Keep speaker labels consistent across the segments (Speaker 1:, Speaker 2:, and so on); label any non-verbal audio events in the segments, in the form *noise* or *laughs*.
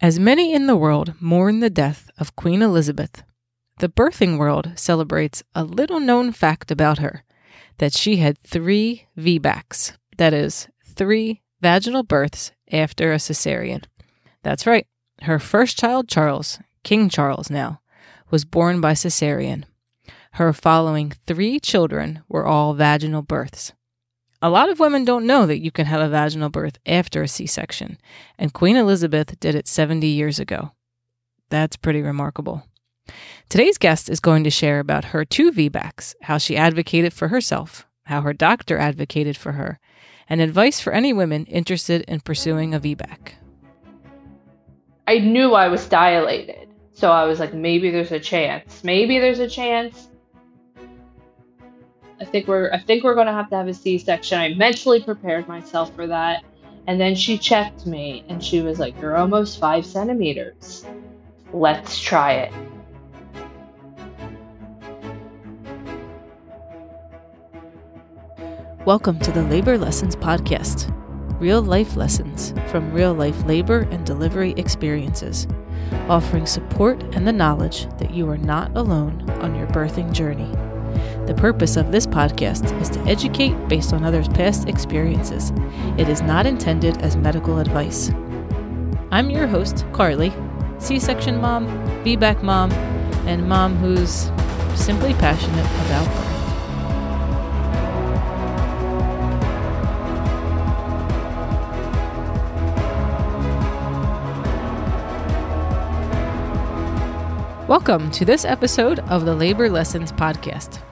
Speaker 1: As many in the world mourn the death of Queen Elizabeth, the birthing world celebrates a little known fact about her that she had three VBACs, that is, three vaginal births after a cesarean. That's right, her first child, Charles, King Charles now, was born by cesarean. Her following three children were all vaginal births. A lot of women don't know that you can have a vaginal birth after a C section, and Queen Elizabeth did it 70 years ago. That's pretty remarkable. Today's guest is going to share about her two VBACs, how she advocated for herself, how her doctor advocated for her, and advice for any women interested in pursuing a VBAC.
Speaker 2: I knew I was dilated, so I was like, maybe there's a chance. Maybe there's a chance. I think we're I think we're gonna have to have a C-section. I mentally prepared myself for that. And then she checked me and she was like, You're almost five centimeters. Let's try it.
Speaker 1: Welcome to the Labor Lessons Podcast real life lessons from real life labor and delivery experiences, offering support and the knowledge that you are not alone on your birthing journey. The purpose of this podcast is to educate based on others' past experiences. It is not intended as medical advice. I'm your host, Carly, C section mom, VBAC mom, and mom who's simply passionate about birth. Welcome to this episode of the Labor Lessons Podcast.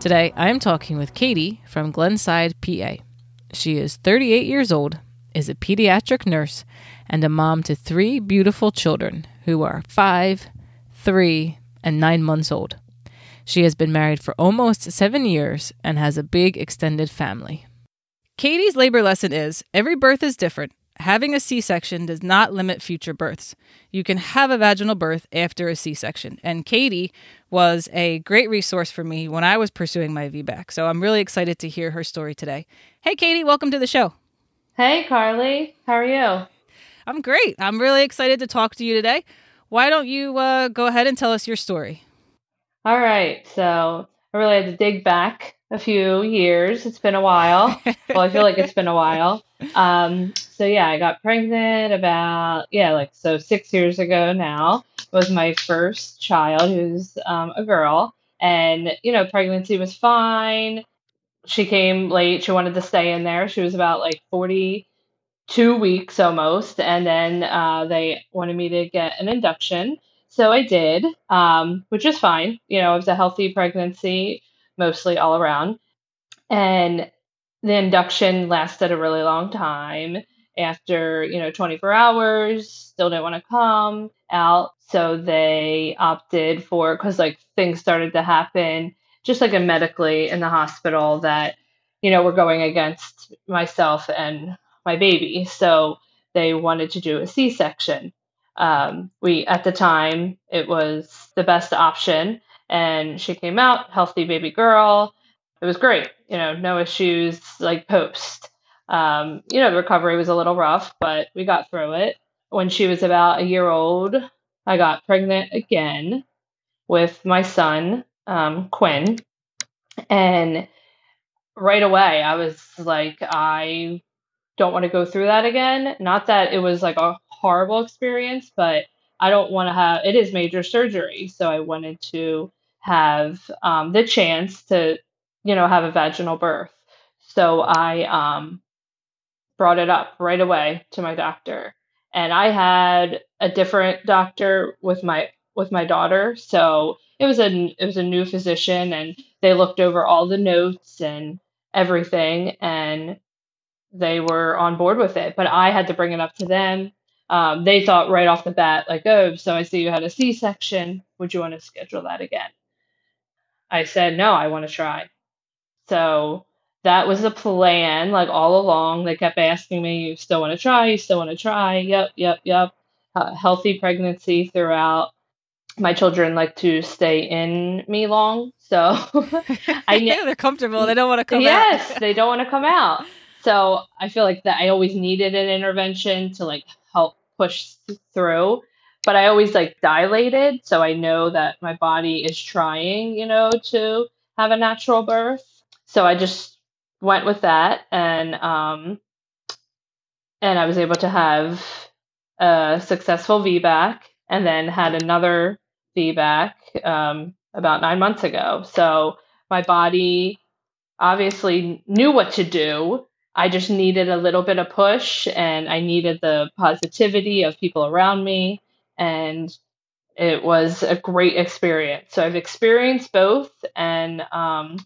Speaker 1: Today I am talking with Katie from Glenside, PA. She is 38 years old, is a pediatric nurse, and a mom to three beautiful children who are five, three, and nine months old. She has been married for almost seven years and has a big extended family. Katie's labor lesson is every birth is different having a C section does not limit future births. You can have a vaginal birth after a C section. And Katie was a great resource for me when I was pursuing my VBAC. So I'm really excited to hear her story today. Hey, Katie, welcome to the show.
Speaker 2: Hey, Carly. How are you?
Speaker 1: I'm great. I'm really excited to talk to you today. Why don't you uh, go ahead and tell us your story?
Speaker 2: All right. So I really had to dig back a few years. It's been a while. *laughs* well, I feel like it's been a while. Um, so yeah, I got pregnant about yeah, like so six years ago now. Was my first child, who's um, a girl, and you know, pregnancy was fine. She came late. She wanted to stay in there. She was about like forty two weeks almost, and then uh, they wanted me to get an induction. So I did, um, which is fine. You know, it was a healthy pregnancy mostly all around. And the induction lasted a really long time. After, you know, 24 hours, still didn't want to come out. So they opted for, because like things started to happen, just like medically in the hospital that, you know, were going against myself and my baby. So they wanted to do a C section. Um, we, at the time, it was the best option and she came out healthy baby girl. It was great you know no issues like post. Um, you know the recovery was a little rough but we got through it. When she was about a year old i got pregnant again with my son um, quinn. And right away i was like i don't want to go through that again. Not that it was like a horrible experience but i don't want to have it is major surgery so i wanted to have um, the chance to, you know, have a vaginal birth. So I um, brought it up right away to my doctor, and I had a different doctor with my with my daughter. So it was a it was a new physician, and they looked over all the notes and everything, and they were on board with it. But I had to bring it up to them. Um, they thought right off the bat, like, oh, so I see you had a C section. Would you want to schedule that again? I said, no, I want to try. So that was the plan, like all along. They kept asking me, you still want to try? You still want to try? Yep, yep, yep. Uh, healthy pregnancy throughout. My children like to stay in me long. So *laughs*
Speaker 1: I yeah, *laughs* they're comfortable. They don't want to come
Speaker 2: yes, out. yes, they don't want to come out. So I feel like that I always needed an intervention to like help push through. But I always like dilated, so I know that my body is trying, you know, to have a natural birth. So I just went with that, and um, and I was able to have a successful VBAC, and then had another VBAC um, about nine months ago. So my body obviously knew what to do. I just needed a little bit of push and I needed the positivity of people around me. And it was a great experience. So I've experienced both and um,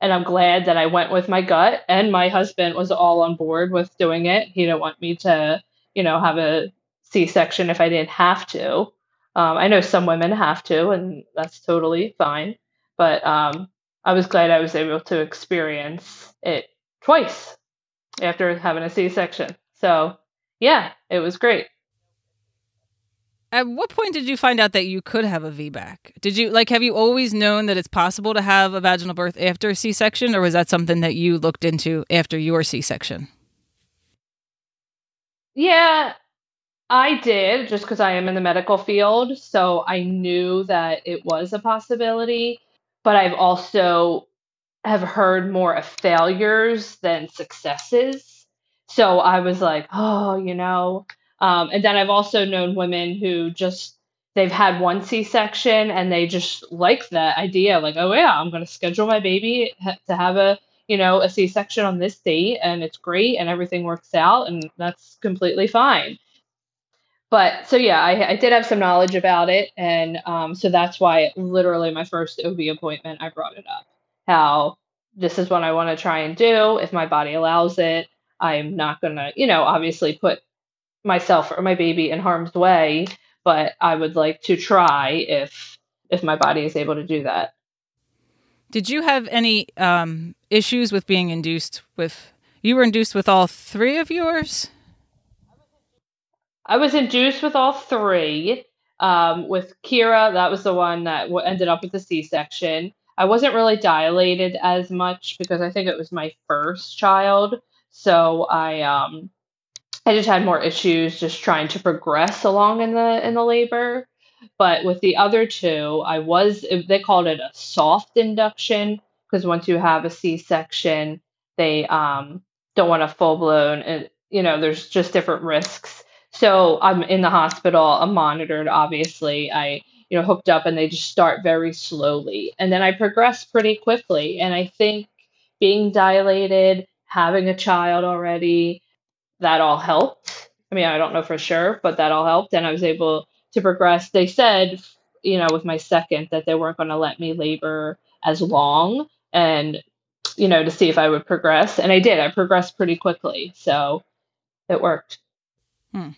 Speaker 2: and I'm glad that I went with my gut and my husband was all on board with doing it. He didn't want me to, you know, have a C-section if I didn't have to. Um, I know some women have to, and that's totally fine. But um, I was glad I was able to experience it twice after having a C section. So, yeah, it was great.
Speaker 3: At what point did you find out that you could have a VBAC? Did you like have you always known that it's possible to have a vaginal birth after a C-section or was that something that you looked into after your C-section?
Speaker 2: Yeah, I did just because I am in the medical field, so I knew that it was a possibility but I've also have heard more of failures than successes. So I was like, oh, you know. Um, and then I've also known women who just they've had one C-section and they just like that idea, like, oh yeah, I'm going to schedule my baby to have a you know a C-section on this date, and it's great, and everything works out, and that's completely fine but so yeah, I, I did have some knowledge about it, and um, so that's why literally my first OB appointment, I brought it up. How this is what I want to try and do. If my body allows it, I'm not gonna, you know, obviously put myself or my baby in harm's way, but I would like to try if if my body is able to do that.
Speaker 3: Did you have any um, issues with being induced with? You were induced with all three of yours.
Speaker 2: I was induced with all three. Um, with Kira, that was the one that w- ended up with the C section. I wasn't really dilated as much because I think it was my first child. So I um, I just had more issues just trying to progress along in the in the labor. But with the other two, I was they called it a soft induction because once you have a C section, they um, don't want a full blown. And you know, there's just different risks. So I'm in the hospital, I'm monitored, obviously. I, you know, hooked up and they just start very slowly. And then I progress pretty quickly. And I think being dilated, having a child already, that all helped. I mean, I don't know for sure, but that all helped. And I was able to progress. They said, you know, with my second that they weren't going to let me labor as long and, you know, to see if I would progress. And I did. I progressed pretty quickly. So it worked.
Speaker 3: Hmm.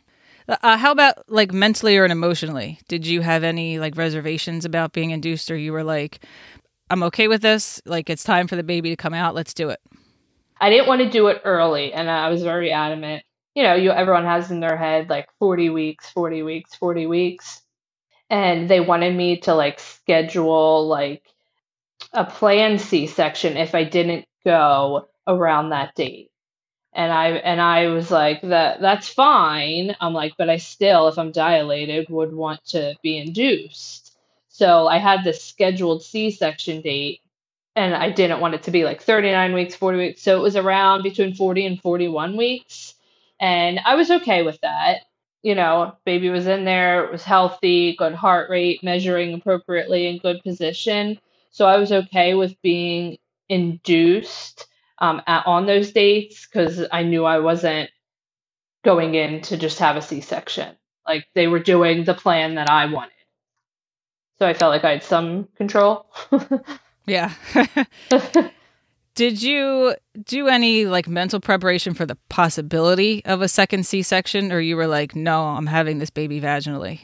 Speaker 3: Uh, how about like mentally or emotionally? Did you have any like reservations about being induced, or you were like, "I'm okay with this. Like it's time for the baby to come out. Let's do it."
Speaker 2: I didn't want to do it early, and I was very adamant. You know, you everyone has in their head like 40 weeks, 40 weeks, 40 weeks, and they wanted me to like schedule like a planned C-section if I didn't go around that date and I and I was like that that's fine. I'm like, but I still, if I'm dilated, would want to be induced. So I had this scheduled C-section date, and I didn't want it to be like 39 weeks, 40 weeks. So it was around between 40 and 41 weeks, and I was okay with that. You know, baby was in there, it was healthy, good heart rate, measuring appropriately in good position. So I was okay with being induced um, at, on those dates because I knew I wasn't going in to just have a C section. Like they were doing the plan that I wanted. So I felt like I had some control. *laughs*
Speaker 3: yeah. *laughs* Did you do any like mental preparation for the possibility of a second C section, or you were like, no, I'm having this baby vaginally?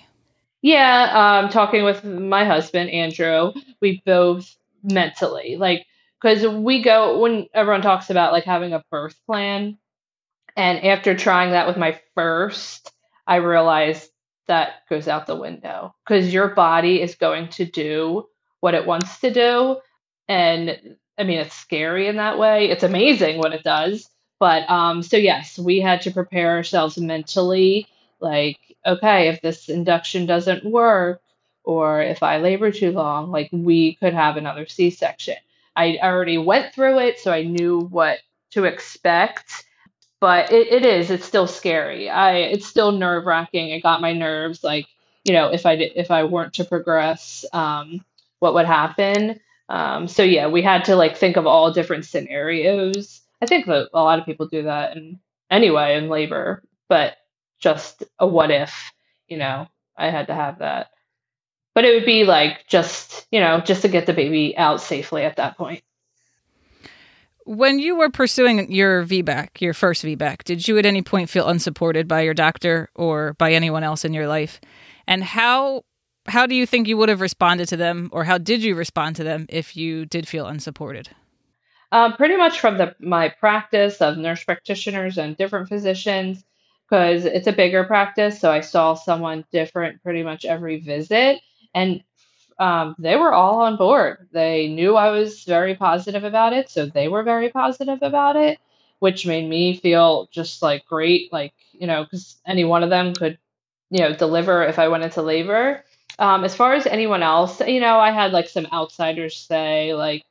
Speaker 2: Yeah, um, talking with my husband, Andrew, we both mentally, like, because we go when everyone talks about like having a birth plan and after trying that with my first i realized that goes out the window because your body is going to do what it wants to do and i mean it's scary in that way it's amazing what it does but um so yes we had to prepare ourselves mentally like, okay, if this induction doesn't work, or if I labor too long, like we could have another C section. I already went through it, so I knew what to expect. But it, it is, it's still scary. I it's still nerve wracking. It got my nerves like, you know, if I did, if I weren't to progress, um, what would happen. Um, so yeah, we had to like think of all different scenarios. I think that a lot of people do that and anyway in labor, but just a what if, you know, I had to have that. But it would be like just, you know, just to get the baby out safely at that point.
Speaker 3: When you were pursuing your VBAC, your first VBAC, did you at any point feel unsupported by your doctor or by anyone else in your life? And how how do you think you would have responded to them, or how did you respond to them if you did feel unsupported?
Speaker 2: Um, pretty much from the my practice of nurse practitioners and different physicians, because it's a bigger practice. So I saw someone different pretty much every visit, and um, they were all on board. They knew I was very positive about it, so they were very positive about it, which made me feel just like great, like you know, because any one of them could, you know, deliver if I went into labor. Um, as far as anyone else, you know, I had like some outsiders say like,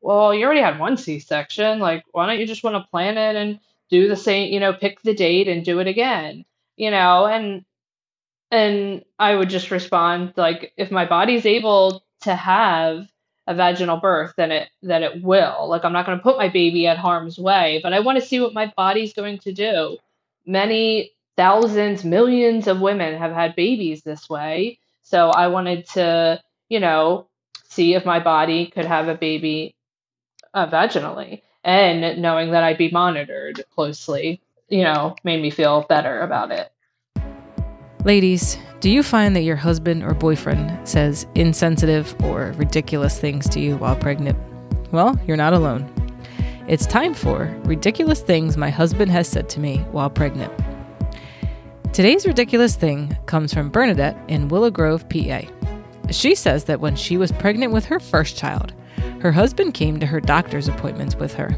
Speaker 2: "Well, you already had one C-section. Like, why don't you just want to plan it and do the same? You know, pick the date and do it again." You know, and and I would just respond like, if my body's able to have a vaginal birth, then it then it will. Like, I'm not going to put my baby at harm's way, but I want to see what my body's going to do. Many thousands, millions of women have had babies this way so I wanted to, you know, see if my body could have a baby uh, vaginally. And knowing that I'd be monitored closely, you know, made me feel better about it.
Speaker 3: Ladies, do you find that your husband or boyfriend says insensitive or ridiculous things to you while pregnant? Well, you're not alone. It's time for Ridiculous Things My Husband Has Said to Me While Pregnant. Today's ridiculous thing comes from Bernadette in Willow Grove, PA. She says that when she was pregnant with her first child, her husband came to her doctor's appointments with her.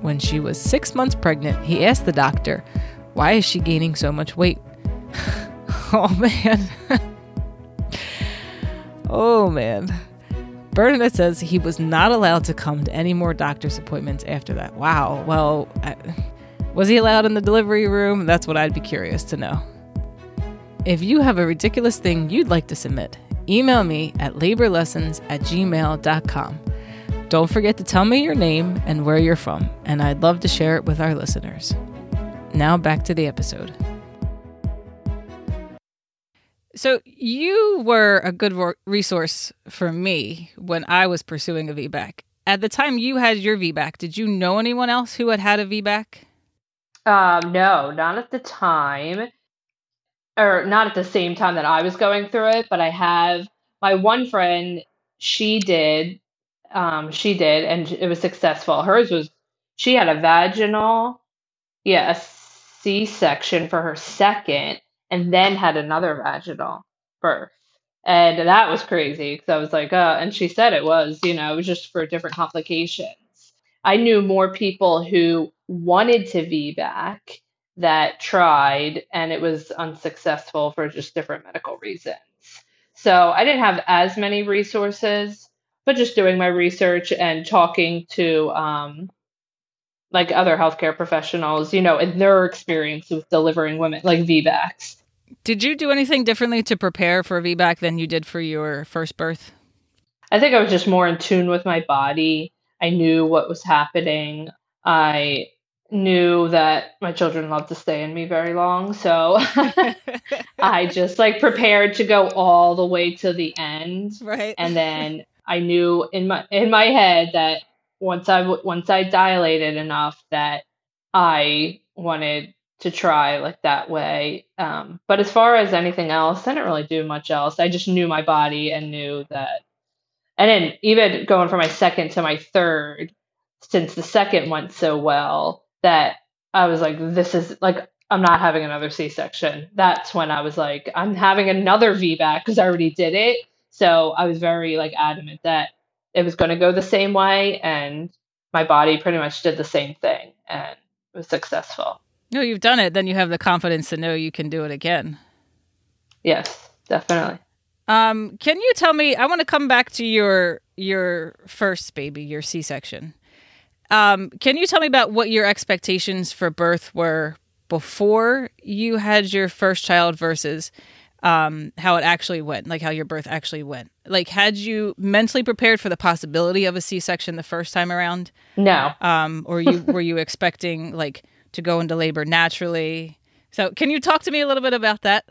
Speaker 3: When she was six months pregnant, he asked the doctor, Why is she gaining so much weight? *laughs* oh man. *laughs* oh man. Bernadette says he was not allowed to come to any more doctor's appointments after that. Wow. Well, I, was he allowed in the delivery room? That's what I'd be curious to know. If you have a ridiculous thing you'd like to submit, email me at laborlessons at gmail.com. Don't forget to tell me your name and where you're from, and I'd love to share it with our listeners. Now back to the episode. So, you were a good resource for me when I was pursuing a VBAC. At the time you had your VBAC, did you know anyone else who had had a VBAC?
Speaker 2: Um, no, not at the time or not at the same time that I was going through it, but I have my one friend, she did, um, she did, and it was successful. Hers was, she had a vaginal, yeah, a C section for her second, and then had another vaginal birth. And that was crazy because I was like, oh, and she said it was, you know, it was just for different complications. I knew more people who wanted to VBAC that tried and it was unsuccessful for just different medical reasons. So I didn't have as many resources, but just doing my research and talking to um, like other healthcare professionals, you know, and their experience with delivering women, like VBACs.
Speaker 3: Did you do anything differently to prepare for VBAC than you did for your first birth?
Speaker 2: I think I was just more in tune with my body. I knew what was happening. I knew that my children love to stay in me very long so *laughs* i just like prepared to go all the way to the end.
Speaker 3: Right.
Speaker 2: And then i knew in my in my head that once i once i dilated enough that i wanted to try like that way. Um, but as far as anything else i didn't really do much else. I just knew my body and knew that and then even going from my second to my third since the second went so well that I was like, this is like, I'm not having another C section. That's when I was like, I'm having another VBAC because I already did it. So I was very like adamant that it was going to go the same way. And my body pretty much did the same thing and was successful.
Speaker 3: No, you've done it. Then you have the confidence to know you can do it again.
Speaker 2: Yes, definitely.
Speaker 3: Um, can you tell me? I want to come back to your your first baby, your C section. Um, can you tell me about what your expectations for birth were before you had your first child versus um, how it actually went, like how your birth actually went? Like, had you mentally prepared for the possibility of a C section the first time around?
Speaker 2: No.
Speaker 3: Um, or you *laughs* were you expecting like to go into labor naturally? So, can you talk to me a little bit about that?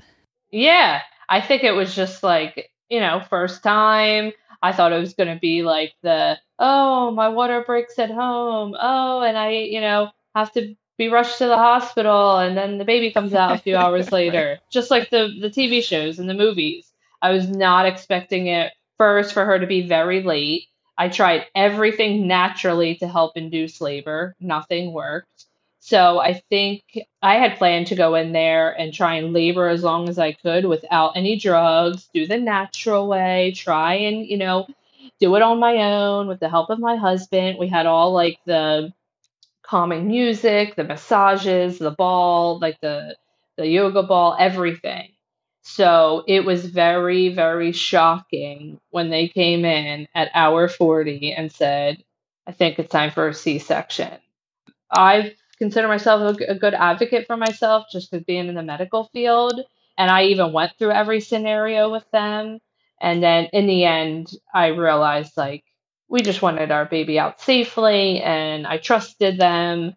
Speaker 2: Yeah, I think it was just like, you know, first time. I thought it was going to be like the, oh, my water breaks at home. Oh, and I, you know, have to be rushed to the hospital and then the baby comes out a few *laughs* hours later. Just like the the TV shows and the movies. I was not expecting it first for her to be very late. I tried everything naturally to help induce labor. Nothing worked. So I think I had planned to go in there and try and labor as long as I could without any drugs, do the natural way, try and, you know, do it on my own with the help of my husband. We had all like the calming music, the massages, the ball, like the the yoga ball, everything. So it was very, very shocking when they came in at hour 40 and said, I think it's time for a C section. I consider myself a, good advocate for myself just because being in the medical field. And I even went through every scenario with them. And then in the end, I realized like we just wanted our baby out safely and I trusted them.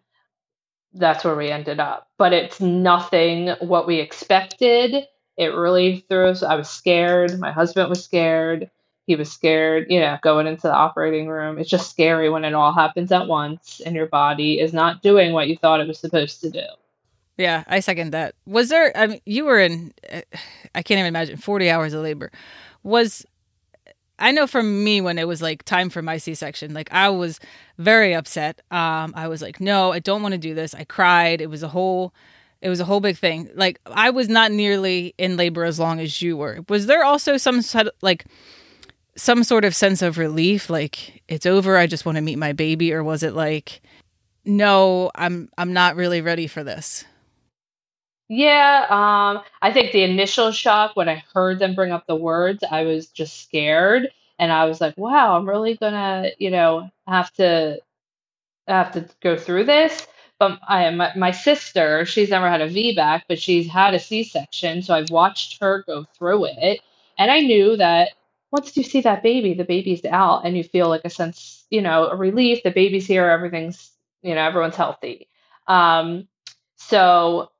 Speaker 2: That's where we ended up. But it's nothing what we expected. It really threw us. I was scared. My husband was scared he was scared, you know, going into the operating room. It's just scary when it all happens at once and your body is not doing what you thought it was supposed to do.
Speaker 3: Yeah, I second that. Was there, I mean, you were in, I can't even imagine, 40 hours of labor. Was, I know for me when it was like time for my C section, like I was very upset. Um, I was like, no, I don't want to do this. I cried. It was a whole, it was a whole big thing. Like I was not nearly in labor as long as you were. Was there also some sort of like, some sort of sense of relief like it's over i just want to meet my baby or was it like no i'm i'm not really ready for this
Speaker 2: yeah um i think the initial shock when i heard them bring up the words i was just scared and i was like wow i'm really gonna you know have to have to go through this but I, my, my sister, she's never had a VBAC, but she's had a C section. So I've watched her go through it. And I knew that once you see that baby, the baby's out and you feel like a sense, you know, a relief, the baby's here, everything's, you know, everyone's healthy. Um, so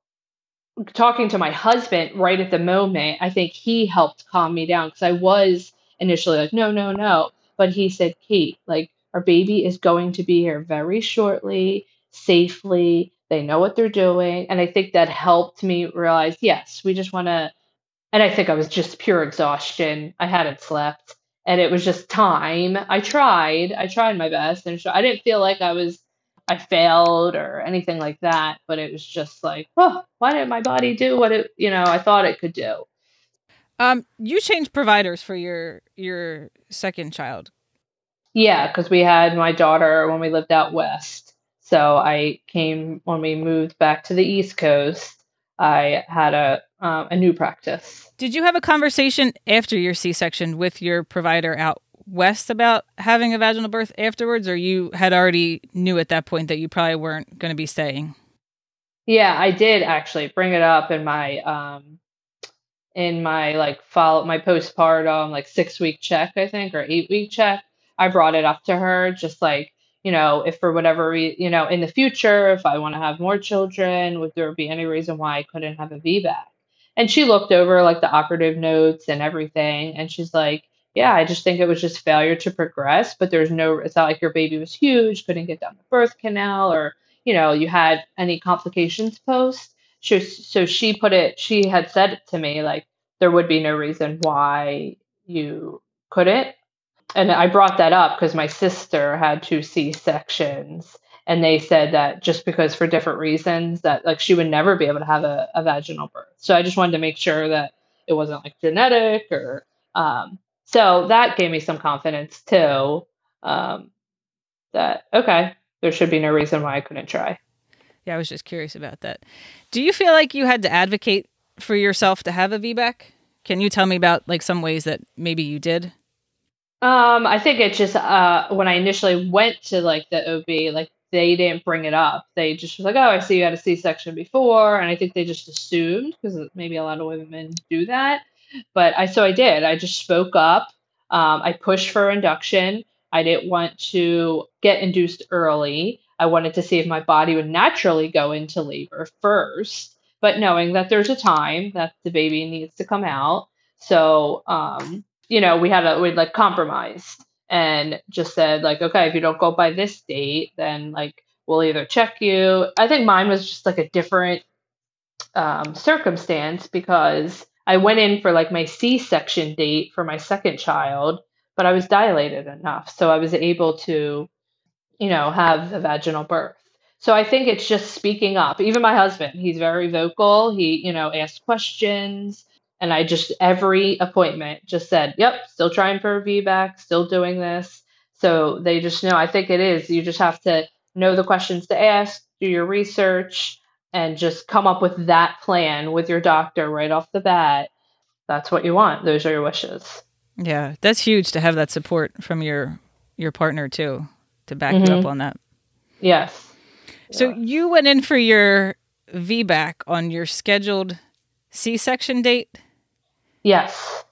Speaker 2: talking to my husband right at the moment, I think he helped calm me down because I was initially like, no, no, no. But he said, Kate, like our baby is going to be here very shortly, safely. They know what they're doing. And I think that helped me realize, yes, we just want to and I think I was just pure exhaustion. I hadn't slept, and it was just time. I tried, I tried my best, and I didn't feel like I was, I failed or anything like that. But it was just like, oh, why didn't my body do what it, you know, I thought it could do?
Speaker 3: Um, you changed providers for your your second child.
Speaker 2: Yeah, because we had my daughter when we lived out west. So I came when we moved back to the East Coast. I had a um, a new practice.
Speaker 3: Did you have a conversation after your C section with your provider out west about having a vaginal birth afterwards, or you had already knew at that point that you probably weren't going to be staying?
Speaker 2: Yeah, I did actually bring it up in my um in my like follow my postpartum like six week check I think or eight week check. I brought it up to her just like you know, if for whatever reason, you know, in the future, if I want to have more children, would there be any reason why I couldn't have a VBAC? And she looked over like the operative notes and everything, and she's like, "Yeah, I just think it was just failure to progress, but there's no. It's not like your baby was huge, couldn't get down the birth canal, or you know, you had any complications post." She, so she put it. She had said it to me like there would be no reason why you couldn't and I brought that up because my sister had two C sections, and they said that just because for different reasons that like she would never be able to have a, a vaginal birth. So I just wanted to make sure that it wasn't like genetic or um, so that gave me some confidence too. Um, that okay, there should be no reason why I couldn't try.
Speaker 3: Yeah, I was just curious about that. Do you feel like you had to advocate for yourself to have a VBAC? Can you tell me about like some ways that maybe you did?
Speaker 2: Um, I think it just uh when I initially went to like the OB, like they didn't bring it up. They just was like, "Oh, I see you had a C-section before," and I think they just assumed because maybe a lot of women do that. But I so I did. I just spoke up. Um, I pushed for induction. I didn't want to get induced early. I wanted to see if my body would naturally go into labor first, but knowing that there's a time that the baby needs to come out. So, um, you know, we had a we like compromised and just said like, okay, if you don't go by this date, then like we'll either check you. I think mine was just like a different um, circumstance because I went in for like my C-section date for my second child, but I was dilated enough, so I was able to, you know, have a vaginal birth. So I think it's just speaking up. Even my husband, he's very vocal. He, you know, asks questions. And I just, every appointment just said, yep, still trying for a VBAC, still doing this. So they just know, I think it is. You just have to know the questions to ask, do your research, and just come up with that plan with your doctor right off the bat. That's what you want. Those are your wishes.
Speaker 3: Yeah, that's huge to have that support from your your partner too to back mm-hmm. you up mm-hmm. on that.
Speaker 2: Yes.
Speaker 3: So yeah. you went in for your VBAC on your scheduled C-section date?
Speaker 2: Yes.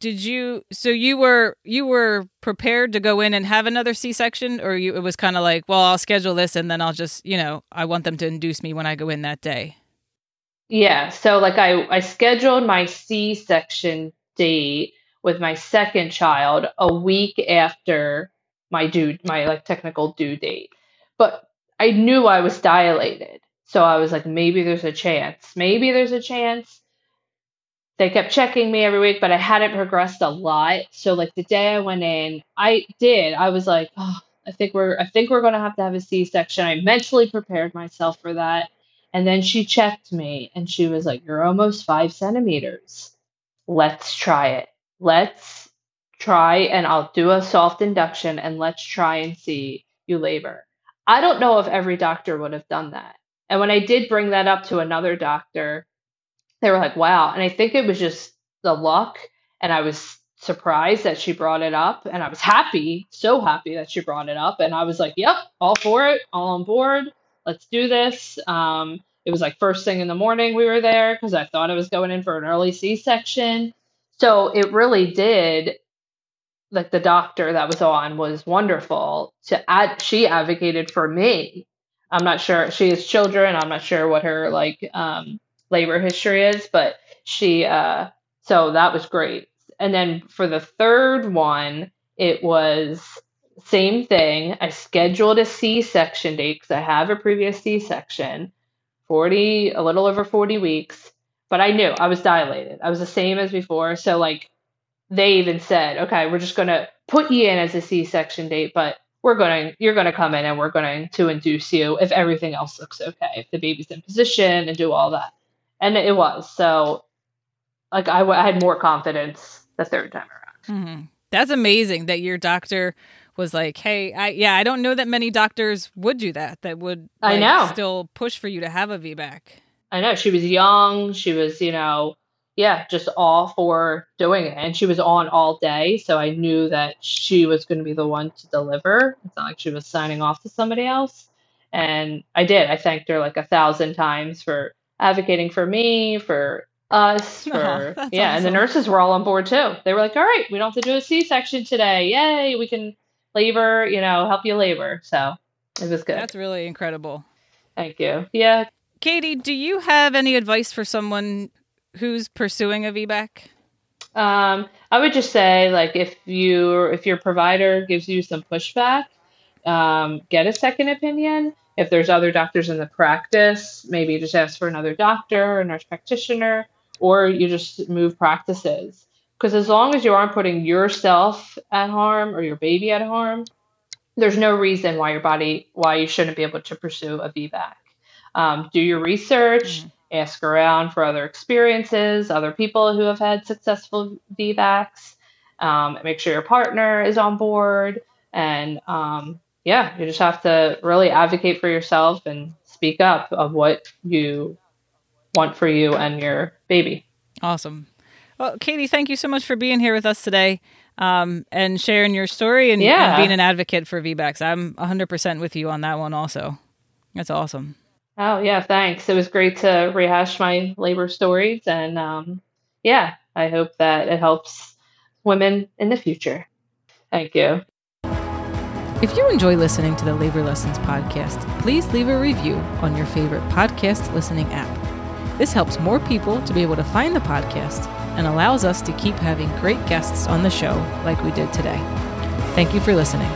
Speaker 3: Did you so you were you were prepared to go in and have another C-section or you it was kind of like, well, I'll schedule this and then I'll just, you know, I want them to induce me when I go in that day.
Speaker 2: Yeah, so like I I scheduled my C-section date with my second child a week after my due my like technical due date. But I knew I was dilated. So I was like maybe there's a chance. Maybe there's a chance they kept checking me every week, but I hadn't progressed a lot. So like the day I went in, I did. I was like, oh, I think we're I think we're gonna have to have a C section. I mentally prepared myself for that. And then she checked me and she was like, You're almost five centimeters. Let's try it. Let's try and I'll do a soft induction and let's try and see you labor. I don't know if every doctor would have done that. And when I did bring that up to another doctor, they were like, wow. And I think it was just the luck. And I was surprised that she brought it up. And I was happy, so happy that she brought it up. And I was like, yep, all for it, all on board. Let's do this. Um, it was like first thing in the morning we were there because I thought I was going in for an early C section. So it really did like the doctor that was on was wonderful to add she advocated for me i'm not sure she has children i'm not sure what her like um labor history is, but she, uh, so that was great. And then for the third one, it was same thing. I scheduled a C section date because I have a previous C section, 40, a little over 40 weeks, but I knew I was dilated. I was the same as before. So, like, they even said, okay, we're just going to put you in as a C section date, but we're going to, you're going to come in and we're going to induce you if everything else looks okay, if the baby's in position and do all that. And it was. So like I, I had more confidence the third time around.
Speaker 3: Mm-hmm. that's amazing that your doctor was like hey i yeah i don't know that many doctors would do that that would like,
Speaker 2: i know.
Speaker 3: still push for you to have a vbac
Speaker 2: i know. She was young. She was you know yeah just all for doing it and she was on all day so i knew that she was going to be the one to deliver it's not like she was signing off to somebody else and i did i thanked her like a thousand times for advocating for me, for us, *laughs* for oh, yeah, awesome. and the nurses were all on board too. They were like, "All right, we don't have to do a C-section today. Yay, we can labor, you know, help you labor." So it was good.
Speaker 3: That's really incredible.
Speaker 2: Thank you. Yeah,
Speaker 3: Katie, do you have any advice for someone who's pursuing a VBAC?
Speaker 2: Um, I would just say, like, if you if your provider gives you some pushback, um, get a second opinion if there's other doctors in the practice, maybe just ask for another doctor, a nurse practitioner, or you just move practices. Because as long as you aren't putting yourself at harm or your baby at harm, there's no reason why your body, why you shouldn't be able to pursue a VBAC. Um, do your research, mm-hmm. Ask around for other experiences, other people who have had successful VBACs. Um, make sure your partner is on board and um, yeah, you just have to really advocate for yourself and speak up of what you want for you and your baby.
Speaker 1: Awesome. Well, Katie, thank you so much for being here with us today um, and sharing your story and,
Speaker 2: Yeah.
Speaker 1: and being an advocate for VBACs. I'm 100% with you on that one also. That's awesome.
Speaker 2: Oh, yeah, thanks. It was great to rehash my labor stories. And um, yeah, I hope that it helps women in the future. Thank you.
Speaker 1: If you enjoy listening to the Labor Lessons podcast, please leave a review on your favorite podcast listening app. This helps more people to be able to find the podcast and allows us to keep having great guests on the show like we did today. Thank you for listening.